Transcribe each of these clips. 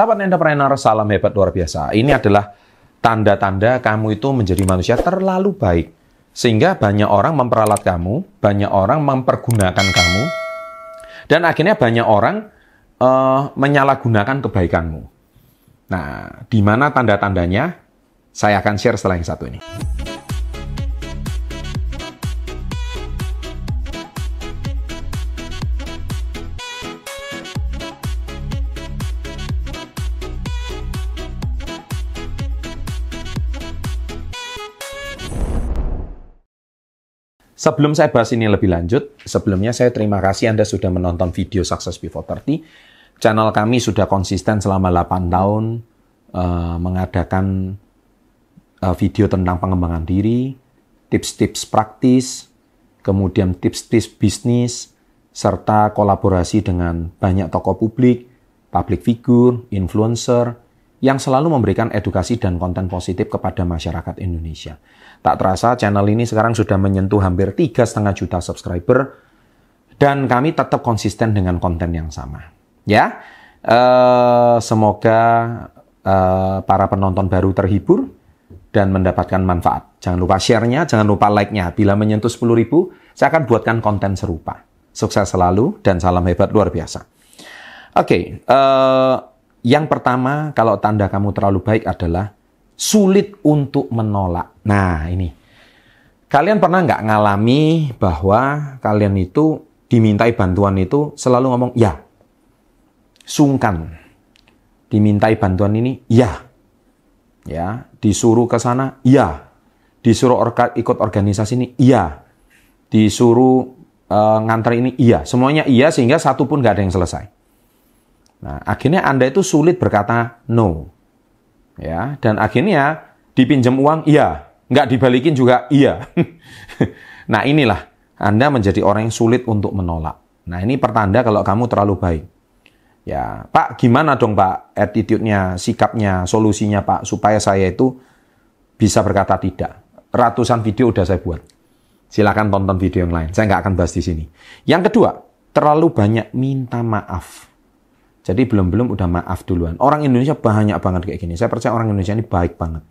Sahabat entrepreneur, salam hebat luar biasa. Ini adalah tanda-tanda kamu itu menjadi manusia terlalu baik. Sehingga banyak orang memperalat kamu, banyak orang mempergunakan kamu, dan akhirnya banyak orang uh, menyalahgunakan kebaikanmu. Nah, di mana tanda-tandanya? Saya akan share setelah yang satu ini. Sebelum saya bahas ini lebih lanjut, sebelumnya saya terima kasih Anda sudah menonton video Success Before 30. Channel kami sudah konsisten selama 8 tahun uh, mengadakan uh, video tentang pengembangan diri, tips-tips praktis, kemudian tips-tips bisnis, serta kolaborasi dengan banyak tokoh publik, public figure, influencer, yang selalu memberikan edukasi dan konten positif kepada masyarakat Indonesia. Tak terasa channel ini sekarang sudah menyentuh hampir tiga setengah juta subscriber dan kami tetap konsisten dengan konten yang sama. Ya, uh, semoga uh, para penonton baru terhibur dan mendapatkan manfaat. Jangan lupa share-nya, jangan lupa like-nya. Bila menyentuh 10 ribu, saya akan buatkan konten serupa. Sukses selalu dan salam hebat luar biasa. Oke, okay, uh, eh, yang pertama kalau tanda kamu terlalu baik adalah sulit untuk menolak. Nah, ini. Kalian pernah nggak ngalami bahwa kalian itu dimintai bantuan itu selalu ngomong ya. Sungkan. Dimintai bantuan ini ya. Ya, disuruh ke sana ya. Disuruh orga, ikut organisasi ini iya. Disuruh uh, nganter ini iya. Semuanya iya sehingga satu pun nggak ada yang selesai. Nah, akhirnya Anda itu sulit berkata no. Ya dan akhirnya dipinjam uang iya. Nggak dibalikin juga iya. Nah inilah anda menjadi orang yang sulit untuk menolak. Nah ini pertanda kalau kamu terlalu baik. Ya pak gimana dong pak attitude-nya sikapnya solusinya pak supaya saya itu bisa berkata tidak? Ratusan video udah saya buat. Silakan tonton video yang lain. Saya nggak akan bahas di sini. Yang kedua terlalu banyak minta maaf jadi belum-belum udah maaf duluan. Orang Indonesia banyak banget kayak gini. Saya percaya orang Indonesia ini baik banget.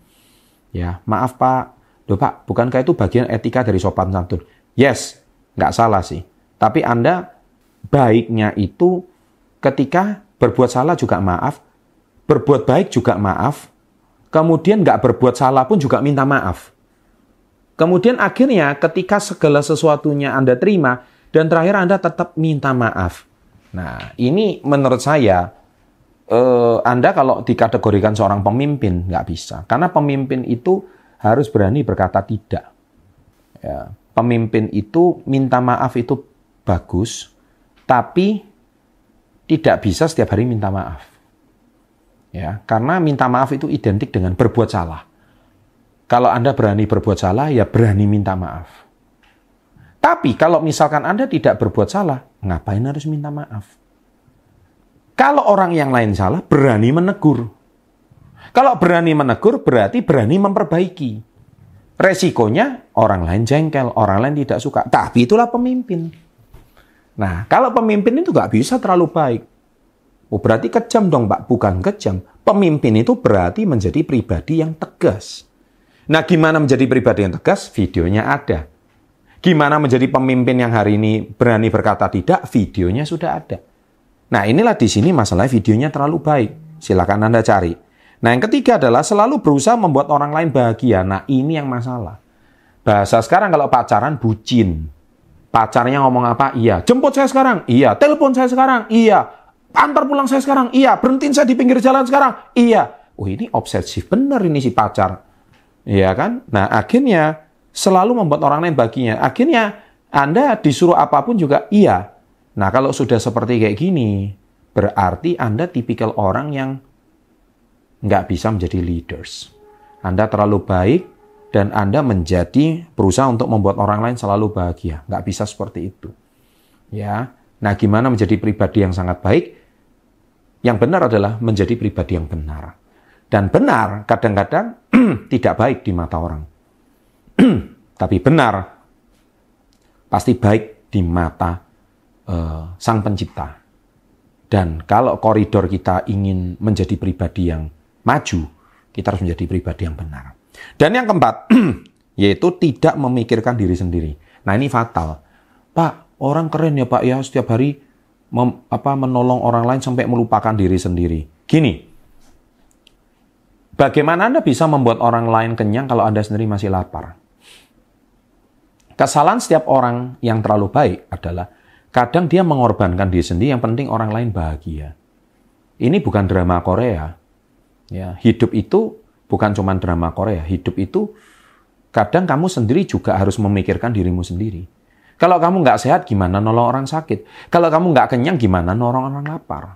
Ya, maaf Pak. Loh Pak, bukankah itu bagian etika dari sopan santun? Yes, nggak salah sih. Tapi Anda baiknya itu ketika berbuat salah juga maaf, berbuat baik juga maaf, kemudian nggak berbuat salah pun juga minta maaf. Kemudian akhirnya ketika segala sesuatunya Anda terima, dan terakhir Anda tetap minta maaf. Nah, ini menurut saya, eh, Anda kalau dikategorikan seorang pemimpin, nggak bisa. Karena pemimpin itu harus berani berkata tidak. Ya, pemimpin itu minta maaf itu bagus, tapi tidak bisa setiap hari minta maaf. Ya, karena minta maaf itu identik dengan berbuat salah. Kalau Anda berani berbuat salah, ya berani minta maaf. Tapi kalau misalkan Anda tidak berbuat salah, ngapain harus minta maaf? Kalau orang yang lain salah, berani menegur. Kalau berani menegur, berarti berani memperbaiki. Resikonya orang lain jengkel, orang lain tidak suka. Tapi itulah pemimpin. Nah, kalau pemimpin itu nggak bisa terlalu baik. Oh, berarti kejam dong, Pak. Bukan kejam. Pemimpin itu berarti menjadi pribadi yang tegas. Nah, gimana menjadi pribadi yang tegas? Videonya ada. Gimana menjadi pemimpin yang hari ini berani berkata tidak? Videonya sudah ada. Nah inilah di sini masalah videonya terlalu baik. Silakan Anda cari. Nah yang ketiga adalah selalu berusaha membuat orang lain bahagia. Nah ini yang masalah. Bahasa sekarang kalau pacaran bucin. Pacarnya ngomong apa? Iya. Jemput saya sekarang? Iya. Telepon saya sekarang? Iya. Antar pulang saya sekarang? Iya. Berhentiin saya di pinggir jalan sekarang? Iya. Oh ini obsesif bener ini si pacar. Iya kan? Nah akhirnya selalu membuat orang lain baginya. Akhirnya Anda disuruh apa pun juga iya. Nah kalau sudah seperti kayak gini, berarti Anda tipikal orang yang nggak bisa menjadi leaders. Anda terlalu baik dan Anda menjadi berusaha untuk membuat orang lain selalu bahagia. Nggak bisa seperti itu. Ya, Nah gimana menjadi pribadi yang sangat baik? Yang benar adalah menjadi pribadi yang benar. Dan benar kadang-kadang tidak baik di mata orang. tapi benar, pasti baik di mata uh, Sang Pencipta. Dan kalau koridor kita ingin menjadi pribadi yang maju, kita harus menjadi pribadi yang benar. Dan yang keempat, yaitu tidak memikirkan diri sendiri. Nah ini fatal. Pak, orang keren ya Pak ya, setiap hari mem, apa, menolong orang lain sampai melupakan diri sendiri. Gini, bagaimana Anda bisa membuat orang lain kenyang kalau Anda sendiri masih lapar? Kesalahan setiap orang yang terlalu baik adalah Kadang dia mengorbankan diri sendiri, yang penting orang lain bahagia. Ini bukan drama Korea. Ya, hidup itu bukan cuma drama Korea. Hidup itu kadang kamu sendiri juga harus memikirkan dirimu sendiri. Kalau kamu nggak sehat, gimana nolong orang sakit? Kalau kamu nggak kenyang, gimana nolong orang lapar?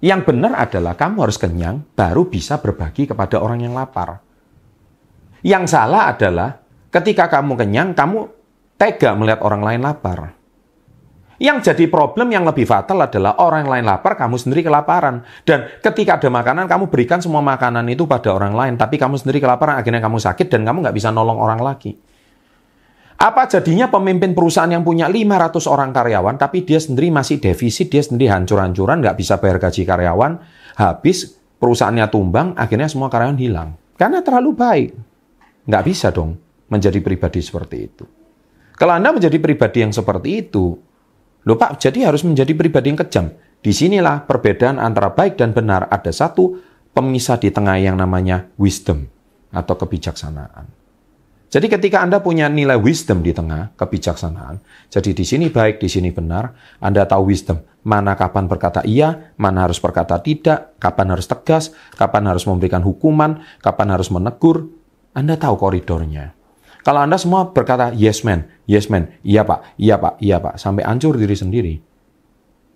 Yang benar adalah kamu harus kenyang, baru bisa berbagi kepada orang yang lapar. Yang salah adalah ketika kamu kenyang, kamu tega melihat orang lain lapar. Yang jadi problem yang lebih fatal adalah orang lain lapar, kamu sendiri kelaparan. Dan ketika ada makanan, kamu berikan semua makanan itu pada orang lain, tapi kamu sendiri kelaparan, akhirnya kamu sakit dan kamu nggak bisa nolong orang lagi. Apa jadinya pemimpin perusahaan yang punya 500 orang karyawan, tapi dia sendiri masih defisit, dia sendiri hancur-hancuran, nggak bisa bayar gaji karyawan, habis perusahaannya tumbang, akhirnya semua karyawan hilang. Karena terlalu baik. Nggak bisa dong menjadi pribadi seperti itu. Kalau Anda menjadi pribadi yang seperti itu, Loh Pak, jadi harus menjadi pribadi yang kejam. Di sinilah perbedaan antara baik dan benar. Ada satu pemisah di tengah yang namanya wisdom atau kebijaksanaan. Jadi ketika Anda punya nilai wisdom di tengah kebijaksanaan, jadi di sini baik, di sini benar, Anda tahu wisdom, mana kapan berkata iya, mana harus berkata tidak, kapan harus tegas, kapan harus memberikan hukuman, kapan harus menegur, Anda tahu koridornya. Kalau Anda semua berkata yes man, yes man, iya pak, iya pak, iya pak, sampai hancur diri sendiri,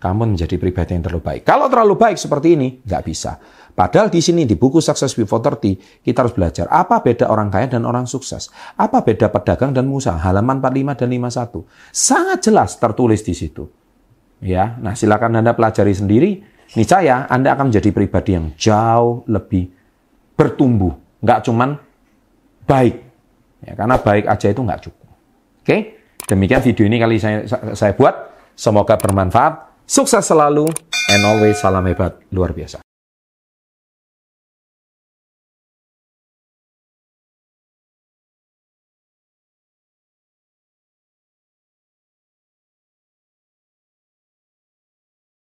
kamu menjadi pribadi yang terlalu baik. Kalau terlalu baik seperti ini, nggak bisa. Padahal di sini di buku Success Before 30, kita harus belajar apa beda orang kaya dan orang sukses. Apa beda pedagang dan pengusaha, halaman 45 dan 51. Sangat jelas tertulis di situ. Ya, nah silakan Anda pelajari sendiri. Niscaya Anda akan menjadi pribadi yang jauh lebih bertumbuh. Nggak cuman baik, Ya, karena baik aja itu nggak cukup. Oke, demikian video ini kali saya, saya buat. Semoga bermanfaat. Sukses selalu and always salam hebat luar biasa.